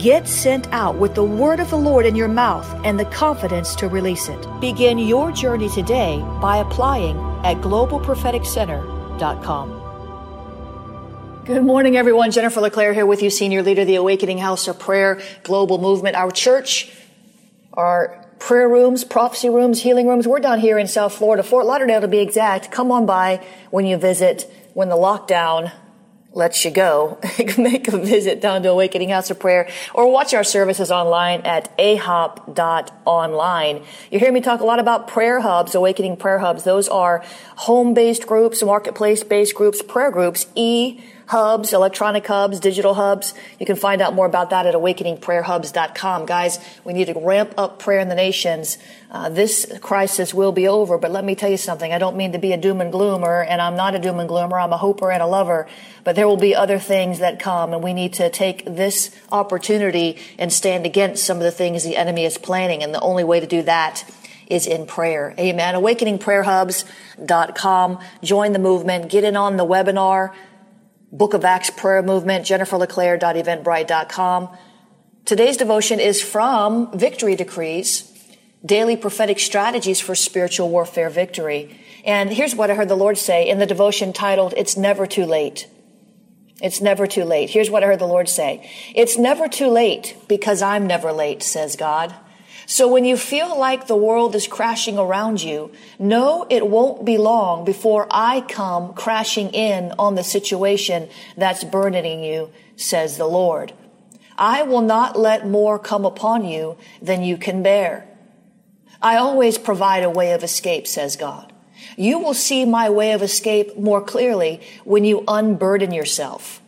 Get sent out with the word of the Lord in your mouth and the confidence to release it. Begin your journey today by applying at globalpropheticcenter.com. Good morning, everyone. Jennifer LeClaire here with you, Senior Leader of the Awakening House of Prayer Global Movement. Our church, our prayer rooms, prophecy rooms, healing rooms, we're down here in South Florida, Fort Lauderdale to be exact. Come on by when you visit, when the lockdown lets you go, make a visit down to Awakening House of Prayer or watch our services online at ahop.online. You hear me talk a lot about prayer hubs, Awakening Prayer Hubs. Those are home-based groups, marketplace-based groups, prayer groups, e hubs, electronic hubs, digital hubs. You can find out more about that at awakeningprayerhubs.com. Guys, we need to ramp up prayer in the nations. Uh, this crisis will be over, but let me tell you something. I don't mean to be a doom and gloomer, and I'm not a doom and gloomer. I'm a hoper and a lover, but there will be other things that come, and we need to take this opportunity and stand against some of the things the enemy is planning, and the only way to do that is in prayer. Amen. AwakeningPrayerHubs.com. Join the movement. Get in on the webinar. Book of Acts prayer movement, jenniferleclaire.eventbrite.com. Today's devotion is from Victory Decrees, daily prophetic strategies for spiritual warfare victory. And here's what I heard the Lord say in the devotion titled, It's Never Too Late. It's never too late. Here's what I heard the Lord say. It's never too late because I'm never late, says God. So when you feel like the world is crashing around you, know it won't be long before I come crashing in on the situation that's burdening you, says the Lord. I will not let more come upon you than you can bear. I always provide a way of escape, says God. You will see my way of escape more clearly when you unburden yourself.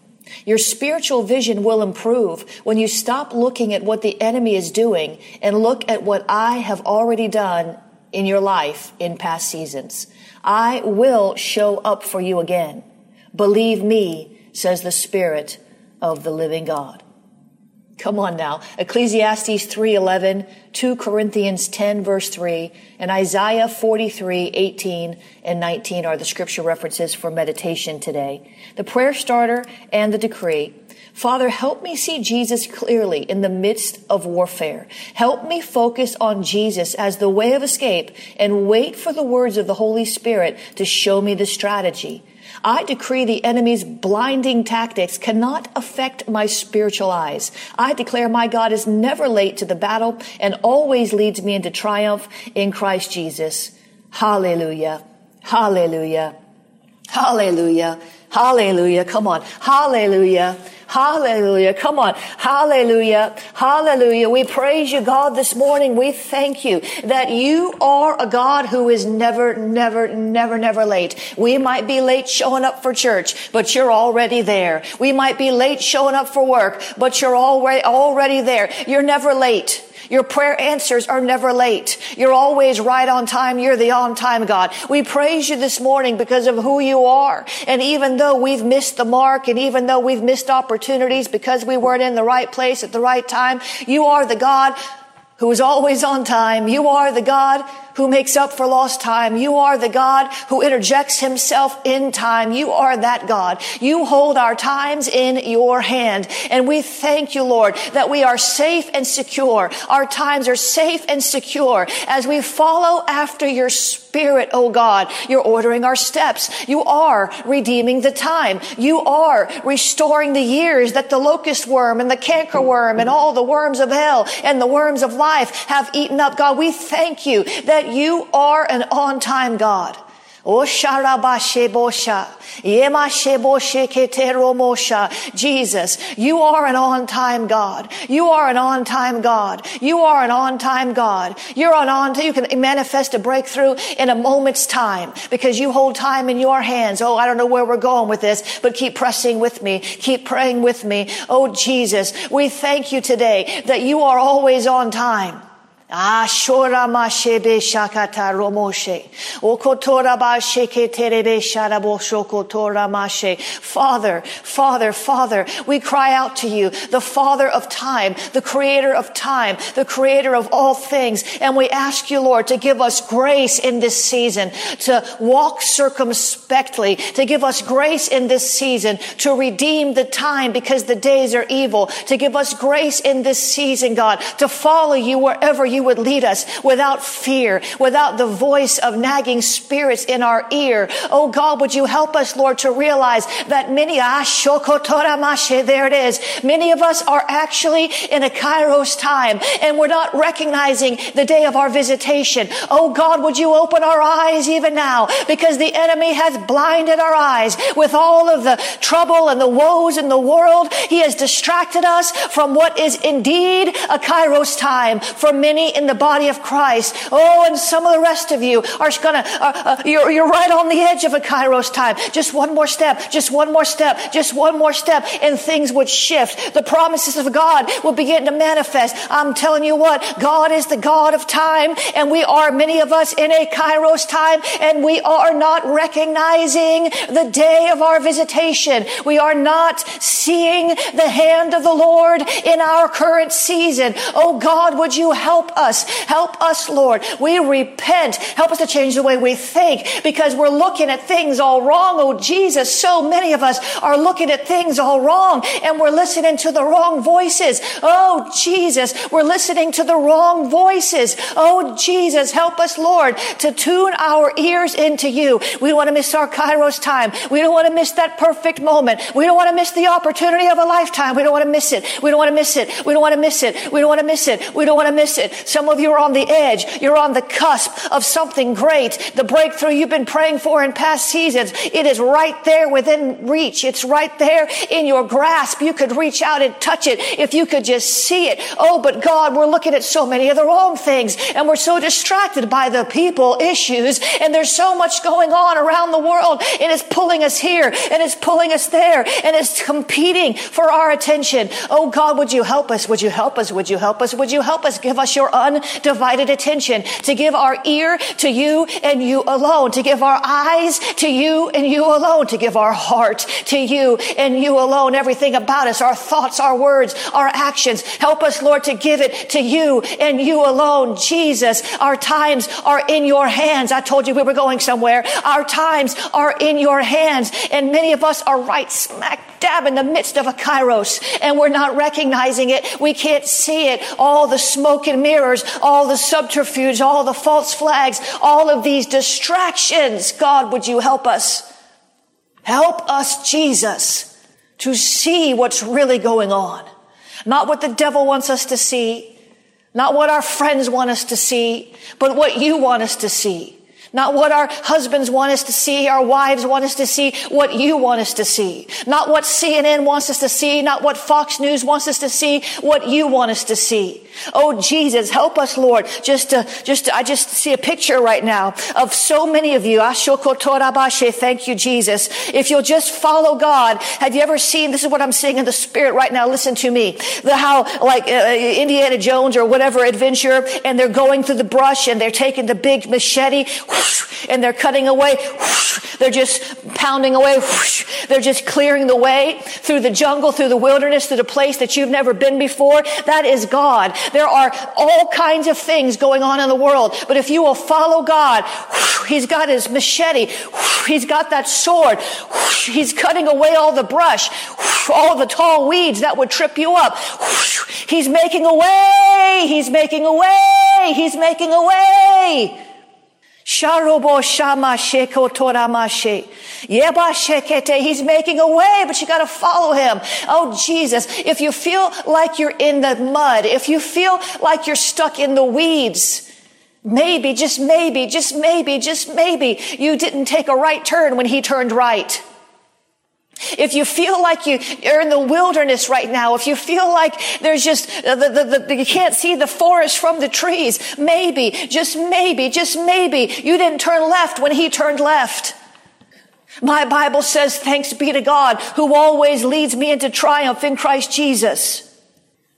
Your spiritual vision will improve when you stop looking at what the enemy is doing and look at what I have already done in your life in past seasons. I will show up for you again. Believe me, says the Spirit of the living God. Come on now. Ecclesiastes 3:11, 2 Corinthians 10 verse 3, and Isaiah 43:18 and 19 are the scripture references for meditation today. The prayer starter and the decree. Father, help me see Jesus clearly in the midst of warfare. Help me focus on Jesus as the way of escape and wait for the words of the Holy Spirit to show me the strategy. I decree the enemy's blinding tactics cannot affect my spiritual eyes. I declare my God is never late to the battle and always leads me into triumph in Christ Jesus. Hallelujah. Hallelujah. Hallelujah. Hallelujah. Come on. Hallelujah. Hallelujah. Come on. Hallelujah. Hallelujah. We praise you, God, this morning. We thank you that you are a God who is never, never, never, never late. We might be late showing up for church, but you're already there. We might be late showing up for work, but you're already, already there. You're never late. Your prayer answers are never late. You're always right on time. You're the on time God. We praise you this morning because of who you are. And even though we've missed the mark and even though we've missed opportunities because we weren't in the right place at the right time, you are the God who is always on time. You are the God who makes up for lost time. You are the God who interjects himself in time. You are that God. You hold our times in your hand. And we thank you, Lord, that we are safe and secure. Our times are safe and secure as we follow after your spirit, oh God. You're ordering our steps. You are redeeming the time. You are restoring the years that the locust worm and the canker worm and all the worms of hell and the worms of life have eaten up. God, we thank you that that you are an on time God. Jesus, you are an on time God. You are an on time God. You are an on time God. You're an on time. You can manifest a breakthrough in a moment's time because you hold time in your hands. Oh, I don't know where we're going with this, but keep pressing with me. Keep praying with me. Oh, Jesus, we thank you today that you are always on time. Ah, Ashora mashebe shakata romoshe. Okotora basheke terebe sharabosho kotora mashe. Father, Father, Father, we cry out to you, the Father of time, the creator of time, the creator of all things. And we ask you, Lord, to give us grace in this season, to walk circumspectly, to give us grace in this season, to redeem the time because the days are evil, to give us grace in this season, God, to follow you wherever you would lead us without fear, without the voice of nagging spirits in our ear. Oh God, would you help us, Lord, to realize that many, ah, there it is. Many of us are actually in a kairos time and we're not recognizing the day of our visitation. Oh God, would you open our eyes even now because the enemy has blinded our eyes with all of the trouble and the woes in the world. He has distracted us from what is indeed a kairos time for many in the body of Christ. Oh, and some of the rest of you are gonna, uh, uh, you're, you're right on the edge of a kairos time. Just one more step, just one more step, just one more step, and things would shift. The promises of God will begin to manifest. I'm telling you what, God is the God of time, and we are, many of us, in a kairos time, and we are not recognizing the day of our visitation. We are not seeing the hand of the Lord in our current season. Oh God, would you help us? Us. Help us, Lord. We repent. Help us to change the way we think because we're looking at things all wrong. Oh, Jesus, so many of us are looking at things all wrong and we're listening to the wrong voices. Oh, Jesus, we're listening to the wrong voices. Oh, Jesus, help us, Lord, to tune our ears into you. We don't want to miss our Kairos time. We don't want to miss that perfect moment. We don't want to miss the opportunity of a lifetime. We don't want to miss it. We don't want to miss it. We don't want to miss it. We don't want to miss it. We don't want to miss it. Some of you are on the edge. You're on the cusp of something great. The breakthrough you've been praying for in past seasons. It is right there within reach. It's right there in your grasp. You could reach out and touch it if you could just see it. Oh, but God, we're looking at so many of the wrong things and we're so distracted by the people issues and there's so much going on around the world and it's pulling us here and it's pulling us there and it's competing for our attention. Oh God, would you help us? Would you help us? Would you help us? Would you help us? Give us your undivided attention, to give our ear to you and you alone, to give our eyes to you and you alone, to give our heart to you and you alone, everything about us, our thoughts, our words, our actions. Help us, Lord, to give it to you and you alone. Jesus, our times are in your hands. I told you we were going somewhere. Our times are in your hands and many of us are right smack dab in the midst of a kairos and we're not recognizing it. We can't see it. All the smoke and mirrors, all the subterfuge, all the false flags, all of these distractions. God, would you help us? Help us, Jesus, to see what's really going on. Not what the devil wants us to see, not what our friends want us to see, but what you want us to see. Not what our husbands want us to see, our wives want us to see, what you want us to see. Not what CNN wants us to see, not what Fox News wants us to see, what you want us to see. Oh Jesus, help us, Lord. Just to, just to, I just see a picture right now of so many of you. Thank you, Jesus. If you'll just follow God. Have you ever seen, this is what I'm seeing in the spirit right now. Listen to me. The how, like, uh, Indiana Jones or whatever adventure, and they're going through the brush and they're taking the big machete, whoosh, and they're cutting away. Whoosh, they're just pounding away. Whoosh, they're just clearing the way through the jungle, through the wilderness, through the place that you've never been before. That is God. There are all kinds of things going on in the world. But if you will follow God, He's got His machete. He's got that sword. He's cutting away all the brush, all the tall weeds that would trip you up. He's making a way. He's making a way. He's making a way. Sharobo shama sheko toramashe. Yeba shekete. He's making a way, but you gotta follow him. Oh, Jesus. If you feel like you're in the mud, if you feel like you're stuck in the weeds, maybe, just maybe, just maybe, just maybe, you didn't take a right turn when he turned right. If you feel like you are in the wilderness right now, if you feel like there's just, the, the, the, you can't see the forest from the trees, maybe, just maybe, just maybe, you didn't turn left when he turned left. My Bible says, thanks be to God who always leads me into triumph in Christ Jesus.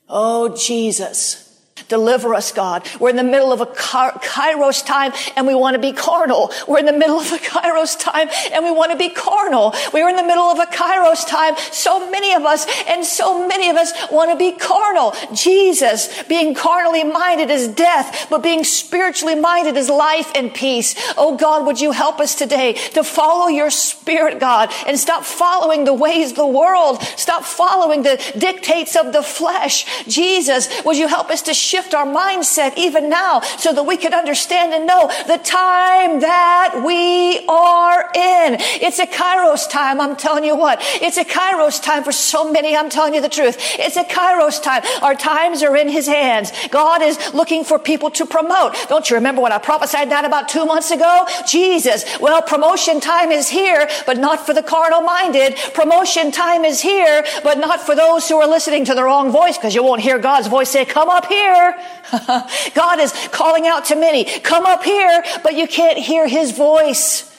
Oh, Jesus. Deliver us, God. We're in the middle of a kairos time and we want to be carnal. We're in the middle of a kairos time and we want to be carnal. We're in the middle of a kairos time. So many of us and so many of us want to be carnal. Jesus, being carnally minded is death, but being spiritually minded is life and peace. Oh God, would you help us today to follow your spirit, God, and stop following the ways of the world. Stop following the dictates of the flesh. Jesus, would you help us to shift our mindset even now so that we can understand and know the time that we are in. It's a kairos time. I'm telling you what. It's a kairos time for so many. I'm telling you the truth. It's a kairos time. Our times are in his hands. God is looking for people to promote. Don't you remember when I prophesied that about two months ago? Jesus. Well, promotion time is here, but not for the carnal minded. Promotion time is here, but not for those who are listening to the wrong voice because you won't hear God's voice say, come up here here. God is calling out to many, come up here, but you can't hear his voice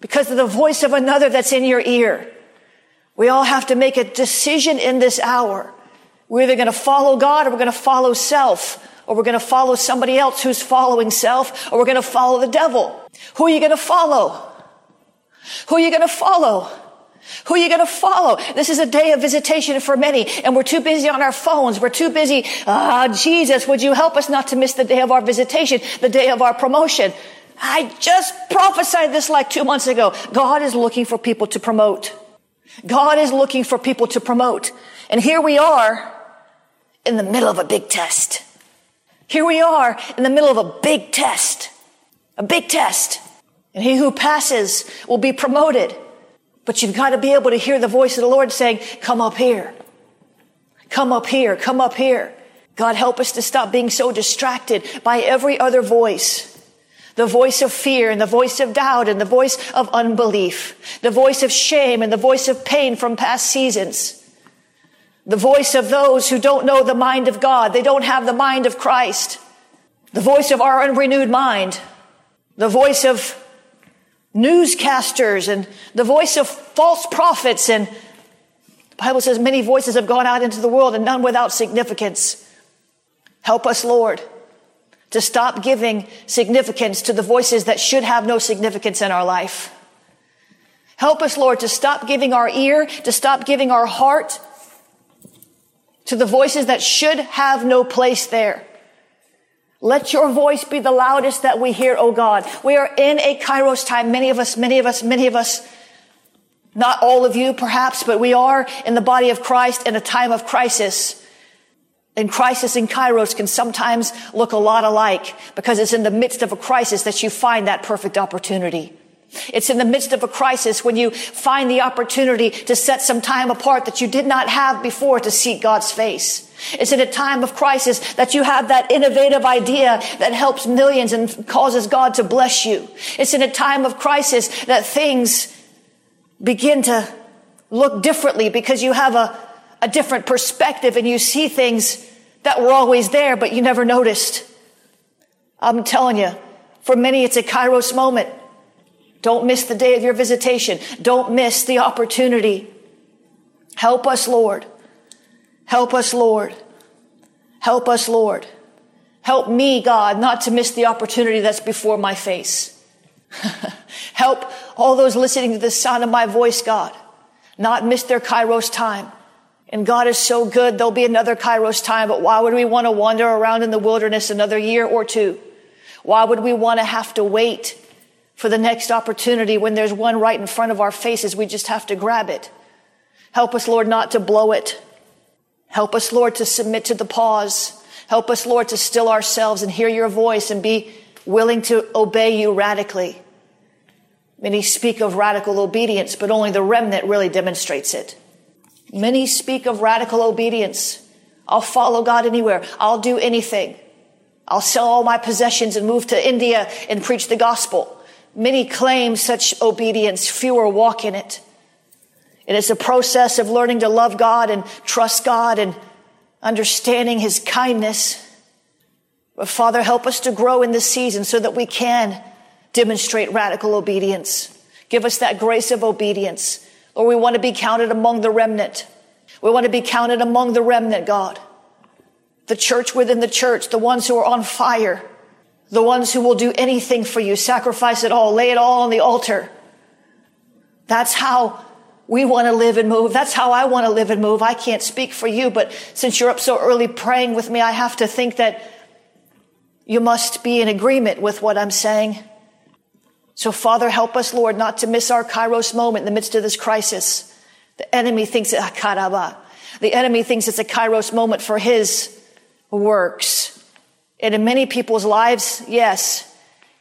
because of the voice of another that's in your ear. We all have to make a decision in this hour. We're either going to follow God or we're going to follow self, or we're going to follow somebody else who's following self, or we're going to follow the devil. Who are you going to follow? Who are you going to follow? Who are you going to follow? This is a day of visitation for many, and we're too busy on our phones. We're too busy. Ah, Jesus, would you help us not to miss the day of our visitation, the day of our promotion? I just prophesied this like two months ago. God is looking for people to promote. God is looking for people to promote. And here we are in the middle of a big test. Here we are in the middle of a big test. A big test. And he who passes will be promoted. But you've got to be able to hear the voice of the Lord saying, come up here. Come up here. Come up here. God help us to stop being so distracted by every other voice. The voice of fear and the voice of doubt and the voice of unbelief. The voice of shame and the voice of pain from past seasons. The voice of those who don't know the mind of God. They don't have the mind of Christ. The voice of our unrenewed mind. The voice of newscasters and the voice of false prophets. And the Bible says many voices have gone out into the world and none without significance. Help us, Lord, to stop giving significance to the voices that should have no significance in our life. Help us, Lord, to stop giving our ear, to stop giving our heart to the voices that should have no place there. Let your voice be the loudest that we hear, oh God. We are in a kairos time. Many of us, many of us, many of us, not all of you perhaps, but we are in the body of Christ in a time of crisis. And crisis and kairos can sometimes look a lot alike because it's in the midst of a crisis that you find that perfect opportunity. It's in the midst of a crisis when you find the opportunity to set some time apart that you did not have before to seek God's face. It's in a time of crisis that you have that innovative idea that helps millions and causes God to bless you. It's in a time of crisis that things begin to look differently because you have a, a different perspective and you see things that were always there, but you never noticed. I'm telling you, for many, it's a kairos moment. Don't miss the day of your visitation. Don't miss the opportunity. Help us, Lord. Help us, Lord. Help us, Lord. Help me, God, not to miss the opportunity that's before my face. Help all those listening to the sound of my voice, God, not miss their kairos time. And God is so good, there'll be another kairos time, but why would we want to wander around in the wilderness another year or two? Why would we want to have to wait for the next opportunity when there's one right in front of our faces? We just have to grab it. Help us, Lord, not to blow it. Help us, Lord, to submit to the pause. Help us, Lord, to still ourselves and hear your voice and be willing to obey you radically. Many speak of radical obedience, but only the remnant really demonstrates it. Many speak of radical obedience. I'll follow God anywhere. I'll do anything. I'll sell all my possessions and move to India and preach the gospel. Many claim such obedience, fewer walk in it. It is a process of learning to love God and trust God and understanding His kindness. But Father, help us to grow in this season so that we can demonstrate radical obedience. Give us that grace of obedience. Or we want to be counted among the remnant. We want to be counted among the remnant, God. The church within the church, the ones who are on fire, the ones who will do anything for you, sacrifice it all, lay it all on the altar. That's how we want to live and move. That's how I want to live and move. I can't speak for you, but since you're up so early praying with me, I have to think that you must be in agreement with what I'm saying. So Father, help us, Lord, not to miss our Kairos moment in the midst of this crisis. The enemy thinks, ah, the enemy thinks it's a Kairos moment for his works. And in many people's lives, yes,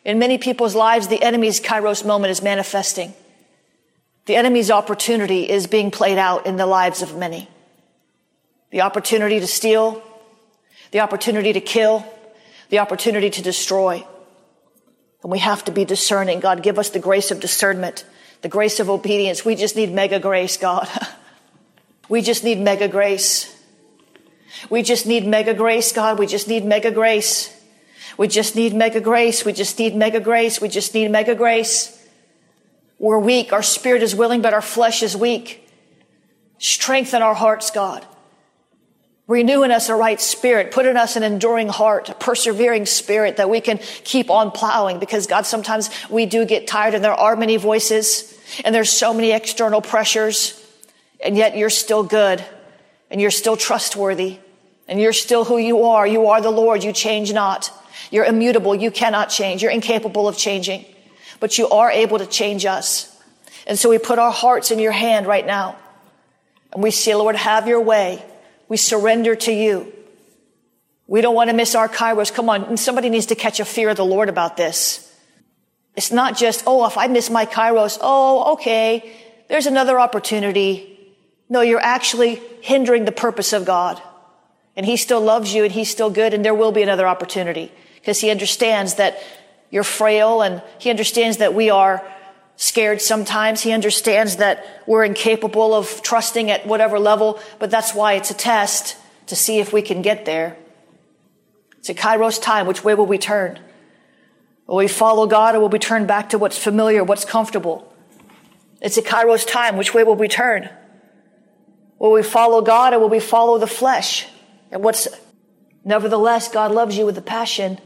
in many people's lives, the enemy's Kairos moment is manifesting. The enemy's opportunity is being played out in the lives of many. The opportunity to steal, the opportunity to kill, the opportunity to destroy. And we have to be discerning. God, give us the grace of discernment, the grace of obedience. We just need mega grace, God. we just need mega grace. We just need mega grace, God. We just need mega grace. We just need mega grace. We just need mega grace. We just need mega grace. We're weak. Our spirit is willing, but our flesh is weak. Strengthen our hearts, God. Renew in us a right spirit. Put in us an enduring heart, a persevering spirit that we can keep on plowing because God, sometimes we do get tired and there are many voices and there's so many external pressures and yet you're still good and you're still trustworthy and you're still who you are. You are the Lord. You change not. You're immutable. You cannot change. You're incapable of changing, but you are able to change us. And so we put our hearts in your hand right now and we say, Lord, have your way. We surrender to you. We don't want to miss our kairos. Come on. Somebody needs to catch a fear of the Lord about this. It's not just, oh, if I miss my kairos, oh, okay, there's another opportunity. No, you're actually hindering the purpose of God. And He still loves you and He's still good and there will be another opportunity because He understands that you're frail and He understands that we are scared sometimes. He understands that we're incapable of trusting at whatever level, but that's why it's a test to see if we can get there. It's a kairos time. Which way will we turn? Will we follow God or will we turn back to what's familiar, what's comfortable? It's a kairos time. Which way will we turn? Will we follow God or will we follow the flesh? And what's, nevertheless, God loves you with a passion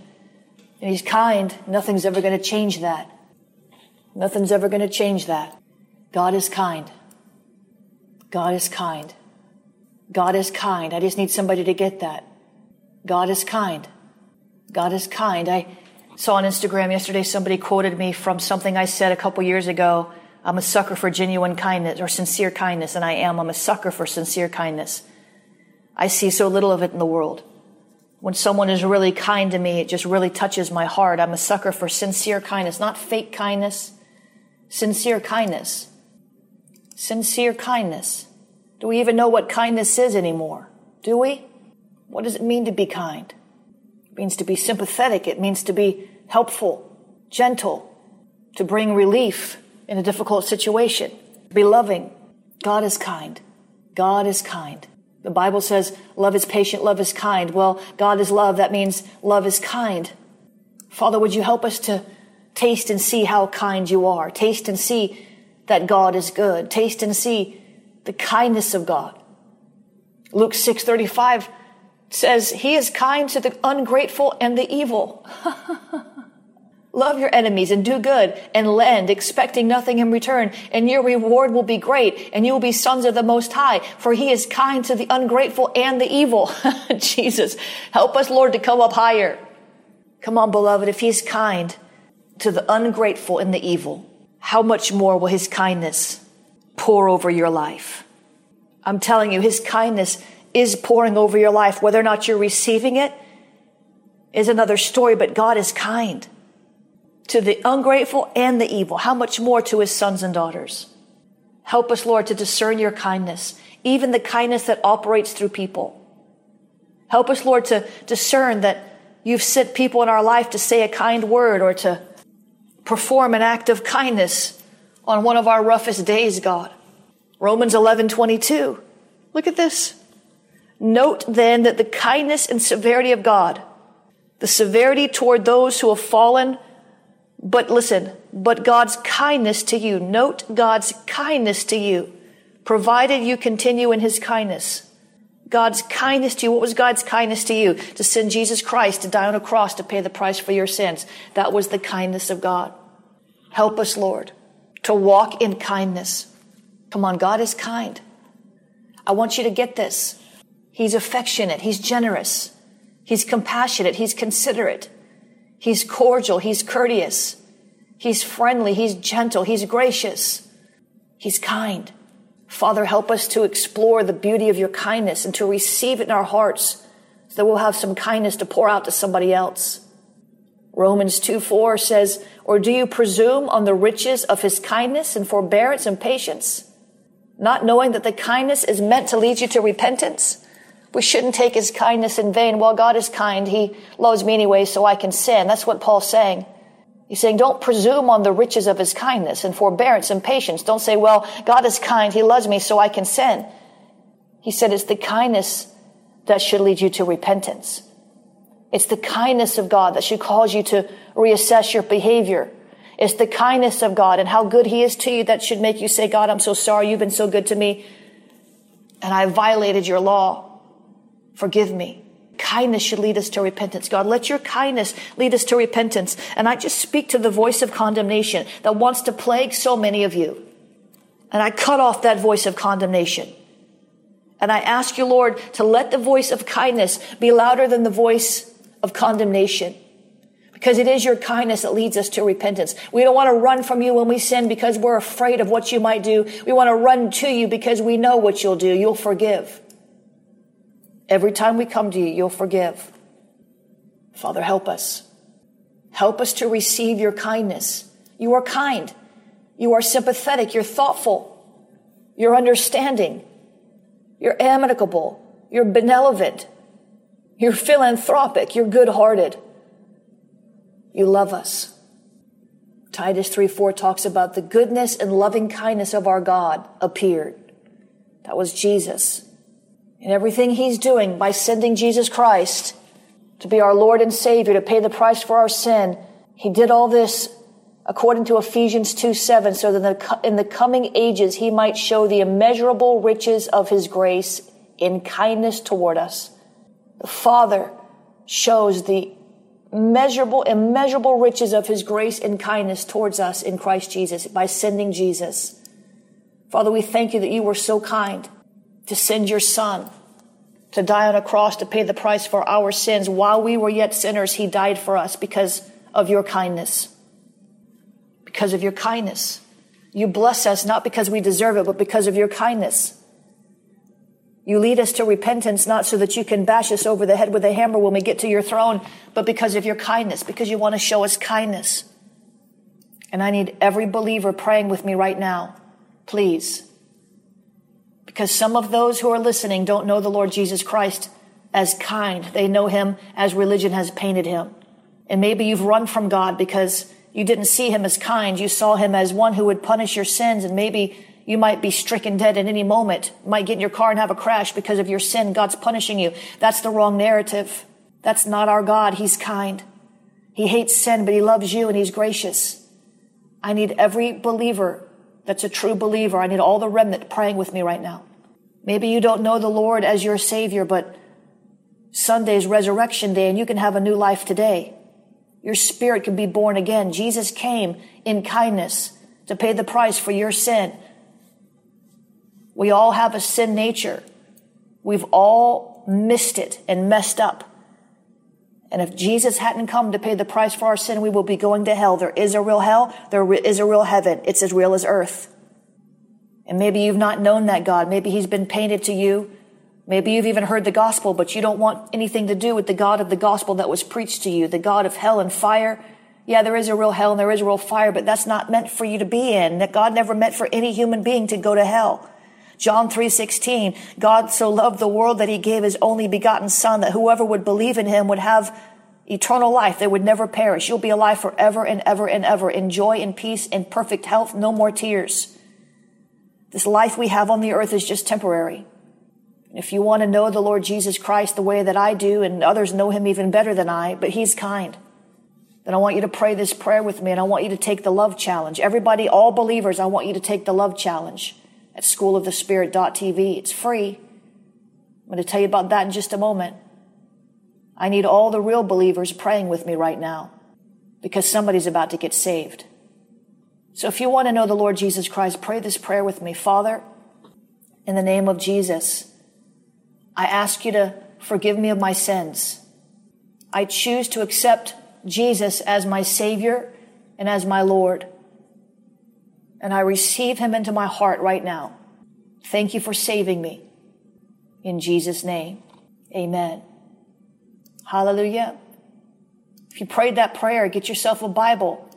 and He's kind. Nothing's ever going to change that. Nothing's ever going to change that. God is kind. God is kind. God is kind. I just need somebody to get that. God is kind. God is kind. I saw on Instagram yesterday somebody quoted me from something I said a couple years ago. I'm a sucker for genuine kindness or sincere kindness, and I am. I'm a sucker for sincere kindness. I see so little of it in the world. When someone is really kind to me, it just really touches my heart. I'm a sucker for sincere kindness, not fake kindness, Sincere kindness. Sincere kindness. Do we even know what kindness is anymore? Do we? What does it mean to be kind? It means to be sympathetic. It means to be helpful, gentle, to bring relief in a difficult situation, be loving. God is kind. God is kind. The Bible says love is patient, love is kind. Well, God is love. That means love is kind. Father, would you help us to taste and see how kind you are? Taste and see that God is good. Taste and see the kindness of God. Luke 6:35 says he is kind to the ungrateful and the evil. Love your enemies and do good and lend, expecting nothing in return, and your reward will be great, and you will be sons of the Most High, for He is kind to the ungrateful and the evil. Jesus, help us, Lord, to come up higher. Come on, beloved, if He's kind to the ungrateful and the evil, how much more will His kindness pour over your life? I'm telling you, His kindness is pouring over your life. Whether or not you're receiving it is another story, but God is kind to the ungrateful and the evil. How much more to his sons and daughters? Help us, Lord, to discern your kindness, even the kindness that operates through people. Help us, Lord, to discern that you've sent people in our life to say a kind word or to perform an act of kindness on one of our roughest days, God. Romans 11, 22. Look at this. Note then that the kindness and severity of God, the severity toward those who have fallen but listen, but God's kindness to you. Note God's kindness to you, provided you continue in his kindness. God's kindness to you. What was God's kindness to you? To send Jesus Christ to die on a cross to pay the price for your sins. That was the kindness of God. Help us, Lord, to walk in kindness. Come on, God is kind. I want you to get this. He's affectionate. He's generous. He's compassionate. He's considerate. He's cordial. He's courteous. He's friendly. He's gentle. He's gracious. He's kind. Father, help us to explore the beauty of your kindness and to receive it in our hearts so that we'll have some kindness to pour out to somebody else. Romans 2 4 says, Or do you presume on the riches of his kindness and forbearance and patience, not knowing that the kindness is meant to lead you to repentance? We shouldn't take his kindness in vain. Well, God is kind. He loves me anyway, so I can sin. That's what Paul's saying. He's saying, don't presume on the riches of his kindness and forbearance and patience. Don't say, well, God is kind. He loves me, so I can sin. He said it's the kindness that should lead you to repentance. It's the kindness of God that should cause you to reassess your behavior. It's the kindness of God and how good He is to you that should make you say, God, I'm so sorry. You've been so good to me. And I violated your law. Forgive me. Kindness should lead us to repentance. God, let your kindness lead us to repentance. And I just speak to the voice of condemnation that wants to plague so many of you. And I cut off that voice of condemnation. And I ask you, Lord, to let the voice of kindness be louder than the voice of condemnation. Because it is your kindness that leads us to repentance. We don't want to run from you when we sin because we're afraid of what you might do. We want to run to you because we know what you'll do. You'll forgive. Every time we come to you, you'll forgive. Father, help us. Help us to receive your kindness. You are kind. You are sympathetic. You're thoughtful. You're understanding. You're amicable. You're benevolent. You're philanthropic. You're good hearted. You love us. Titus 3 4 talks about the goodness and loving kindness of our God appeared. That was Jesus in everything he's doing by sending Jesus Christ to be our Lord and Savior, to pay the price for our sin. He did all this according to Ephesians 2 7, so that in the coming ages he might show the immeasurable riches of his grace in kindness toward us. The Father shows the measurable, immeasurable riches of his grace and kindness towards us in Christ Jesus by sending Jesus. Father, we thank you that you were so kind to send your son to die on a cross to pay the price for our sins. While we were yet sinners, he died for us because of your kindness. Because of your kindness. You bless us not because we deserve it, but because of your kindness. You lead us to repentance not so that you can bash us over the head with a hammer when we get to your throne, but because of your kindness, because you want to show us kindness. And I need every believer praying with me right now. Please. Because some of those who are listening don't know the Lord Jesus Christ as kind. They know him as religion has painted him. And maybe you've run from God because you didn't see him as kind. You saw him as one who would punish your sins and maybe you might be stricken dead at any moment, might get in your car and have a crash because of your sin. God's punishing you. That's the wrong narrative. That's not our God. He's kind. He hates sin, but he loves you and he's gracious. I need every believer that's a true believer. I need all the remnant praying with me right now. Maybe you don't know the Lord as your savior, but Sunday's resurrection day and you can have a new life today. Your spirit can be born again. Jesus came in kindness to pay the price for your sin. We all have a sin nature. We've all missed it and messed up. And if Jesus hadn't come to pay the price for our sin, we will be going to hell. There is a real hell. There is a real heaven. It's as real as earth. And maybe you've not known that God. Maybe he's been painted to you Maybe you've even heard the gospel, but you don't want anything to do with the God of the gospel that was preached to you, the God of hell and fire. Yeah, there is a real hell and there is a real fire, but that's not meant for you to be in. That God never meant for any human being to go to hell. John 3:16, God so loved the world that he gave his only begotten son that whoever would believe in him would have eternal life. They would never perish. You'll be alive forever and ever and ever in joy and peace and perfect health, no more tears. This life we have on the earth is just temporary. If you want to know the Lord Jesus Christ the way that I do, and others know him even better than I, but he's kind, then I want you to pray this prayer with me and I want you to take the love challenge. Everybody, all believers, I want you to take the love challenge at schoolofthespirit.tv. It's free. I'm going to tell you about that in just a moment. I need all the real believers praying with me right now because somebody's about to get saved. So if you want to know the Lord Jesus Christ, pray this prayer with me. Father, in the name of Jesus, I ask you to forgive me of my sins. I choose to accept Jesus as my Savior and as my Lord. And I receive Him into my heart right now. Thank you for saving me. In Jesus' name, amen. Hallelujah. If you prayed that prayer, get yourself a Bible.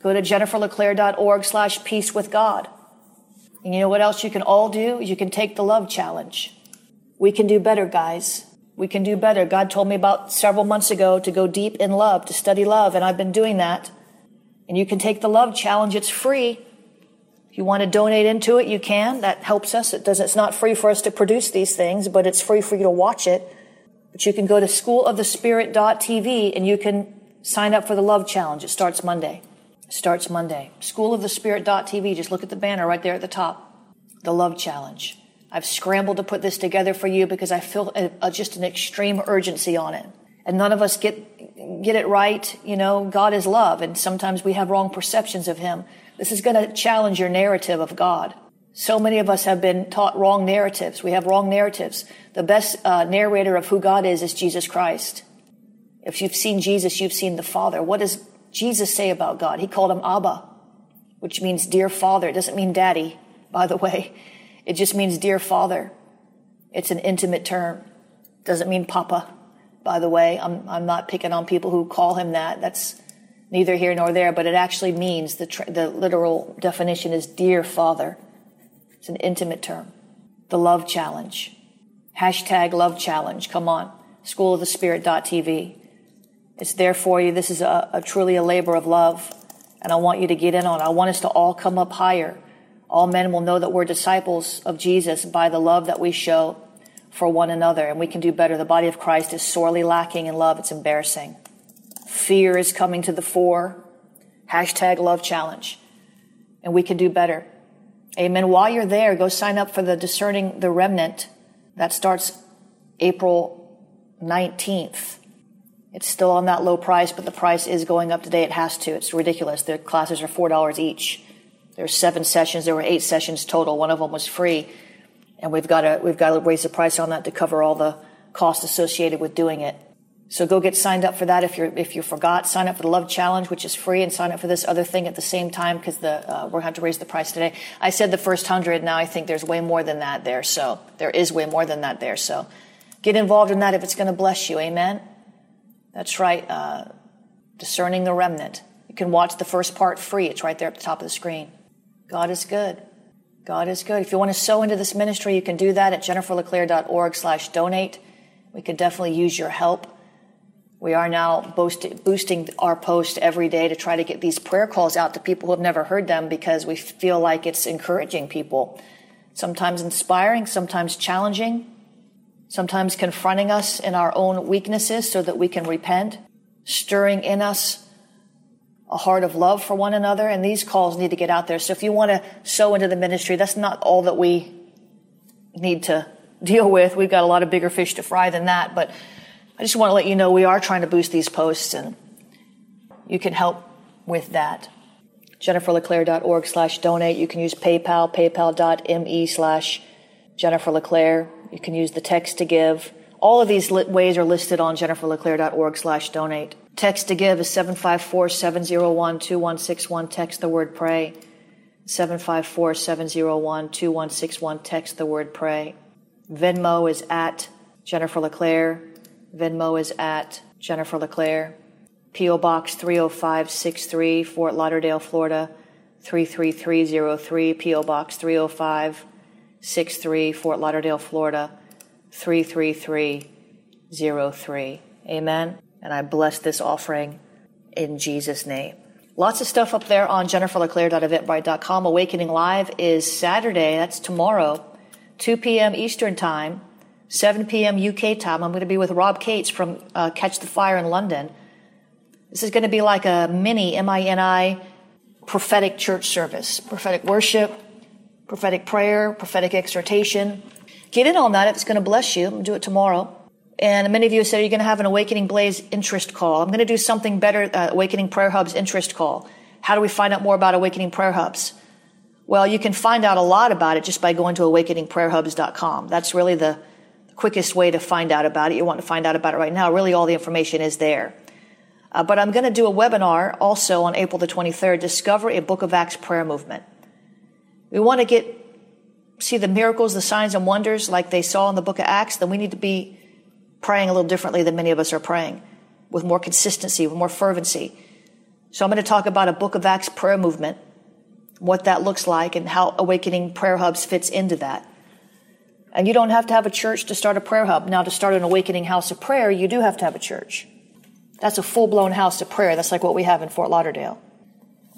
Go to jenniferleclaire.org slash peace with God. And you know what else you can all do? You can take the love challenge. We can do better, guys. We can do better. God told me about several months ago to go deep in love, to study love, and I've been doing that. And you can take the love challenge. It's free. You want to donate into it, you can. That helps us. It does it's not free for us to produce these things, but it's free for you to watch it. But you can go to schoolofthespirit.tv and you can sign up for the love challenge. It starts Monday. It starts Monday. Schoolofthespirit.tv. Just look at the banner right there at the top. The love challenge. I've scrambled to put this together for you because I feel a, a, just an extreme urgency on it. And none of us get, get it right. You know, God is love and sometimes we have wrong perceptions of Him. This is going to challenge your narrative of God. So many of us have been taught wrong narratives. We have wrong narratives. The best uh, narrator of who God is is Jesus Christ. If you've seen Jesus, you've seen the Father. What does Jesus say about God? He called him Abba, which means dear Father. It doesn't mean daddy, by the way. It just means dear father. It's an intimate term. Doesn't mean papa, by the way. I'm, I'm not picking on people who call him that. That's neither here nor there, but it actually means the, tr- the literal definition is dear father. It's an intimate term. The love challenge. Hashtag love challenge. Come on. Schoolofthespirit.tv. It's there for you. This is a, a truly a labor of love. And I want you to get in on it. I want us to all come up higher all men will know that we're disciples of Jesus by the love that we show for one another, and we can do better. The body of Christ is sorely lacking in love. It's embarrassing. Fear is coming to the fore. Hashtag love challenge. And we can do better. Amen. While you're there, go sign up for the Discerning the Remnant. That starts April 19th. It's still on that low price, but the price is going up today. It has to. It's ridiculous. The classes are $4 each. There's seven sessions. There were eight sessions total. One of them was free, and we've got to we've got to raise the price on that to cover all the costs associated with doing it. So go get signed up for that if you if you forgot. Sign up for the Love Challenge, which is free, and sign up for this other thing at the same time because the uh, we're going to raise the price today. I said the first hundred. Now I think there's way more than that there. So there is way more than that there. So get involved in that if it's going to bless you. Amen. That's right. Uh, discerning the remnant. You can watch the first part free. It's right there at the top of the screen. God is good. God is good. If you want to sow into this ministry, you can do that at jenniferleclaire.org slash donate. We could definitely use your help. We are now boosting our post every day to try to get these prayer calls out to people who have never heard them because we feel like it's encouraging people. Sometimes inspiring, sometimes challenging, sometimes confronting us in our own weaknesses so that we can repent, stirring in us a heart of love for one another. And these calls need to get out there. So if you want to sow into the ministry, that's not all that we need to deal with. We've got a lot of bigger fish to fry than that. But I just want to let you know we are trying to boost these posts and you can help with that. JenniferLeClaire.org slash donate. You can use PayPal, paypal.me slash Jennifer LeClaire. You can use the text to give. All of these ways are listed on jenniferleclaire.org slash donate. Text to give is 754-701-2161. Text the word pray. 754-701-2161. Text the word pray. Venmo is at Jennifer LeClaire. Venmo is at Jennifer LeClaire. P.O. Box 30563, Fort Lauderdale, Florida 33303. P.O. Box 30563, Fort Lauderdale, Florida 33303. Amen. And I bless this offering in Jesus' name. Lots of stuff up there on jenniferleclaire.eventbrite.com. Awakening Live is Saturday. That's tomorrow, 2 p.m. Eastern Time, 7 p.m. UK time. I'm going to be with Rob Cates from uh, Catch the Fire in London. This is going to be like a mini M-I-N-I prophetic church service, prophetic worship, prophetic prayer, prophetic exhortation. Get in on that it's going to bless you. Do it tomorrow. And many of you said, you're going to have an Awakening Blaze interest call? I'm going to do something better, uh, Awakening Prayer Hub's interest call. How do we find out more about Awakening Prayer Hubs? Well, you can find out a lot about it just by going to awakeningprayerhubs.com. That's really the quickest way to find out about it. You want to find out about it right now. Really, all the information is there. Uh, but I'm going to do a webinar also on April the 23rd, Discover a Book of Acts Prayer Movement. We want to get, see the miracles, the signs and wonders like they saw in the book of Acts, then we need to be praying a little differently than many of us are praying, with more consistency, with more fervency. So I'm going to talk about a Book of Acts prayer movement, what that looks like, and how Awakening Prayer Hubs fits into that. And you don't have to have a church to start a prayer hub. Now, to start an Awakening House of Prayer, you do have to have a church. That's a full blown house of prayer. That's like what we have in Fort Lauderdale.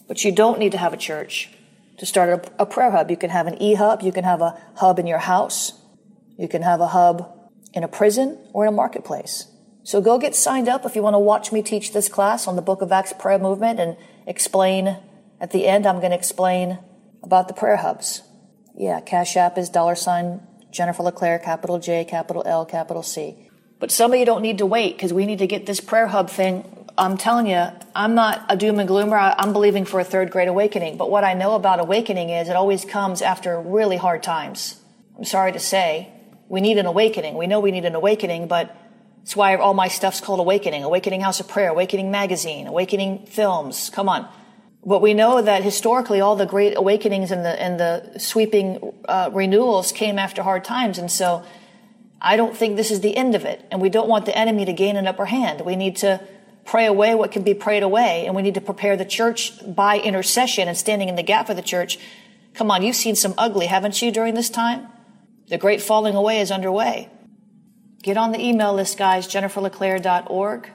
But you don't need to have a church to start a, a prayer hub. You can have an e hub, you can have a hub in your house, you can have a hub in a prison or in a marketplace. So go get signed up if you want to watch me teach this class on the Book of Acts prayer movement and explain at the end, I'm going to explain about the prayer hubs. Yeah, Cash App is dollar sign Jennifer LeClaire, capital J, capital L, capital C. But some of you don't need to wait because we need to get this prayer hub thing. I'm telling you, I'm not a doom and gloomer. I'm believing for a third great awakening. But what I know about awakening is it always comes after really hard times. I'm sorry to say, we need an awakening. We know we need an awakening, but that's why all my stuff's called Awakening. Awakening House of Prayer, Awakening Magazine, Awakening Films. Come on. But we know that historically all the great awakenings and the, and the sweeping uh, renewals came after hard times. And so I don't think this is the end of it. And we don't want the enemy to gain an upper hand. We need to pray away what can be prayed away. And we need to prepare the church by intercession and standing in the gap for the church. Come on, you've seen some ugly, haven't you, during this time? The great falling away is underway. Get on the email list, guys, jenniferleclaire.org,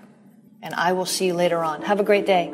and I will see you later on. Have a great day.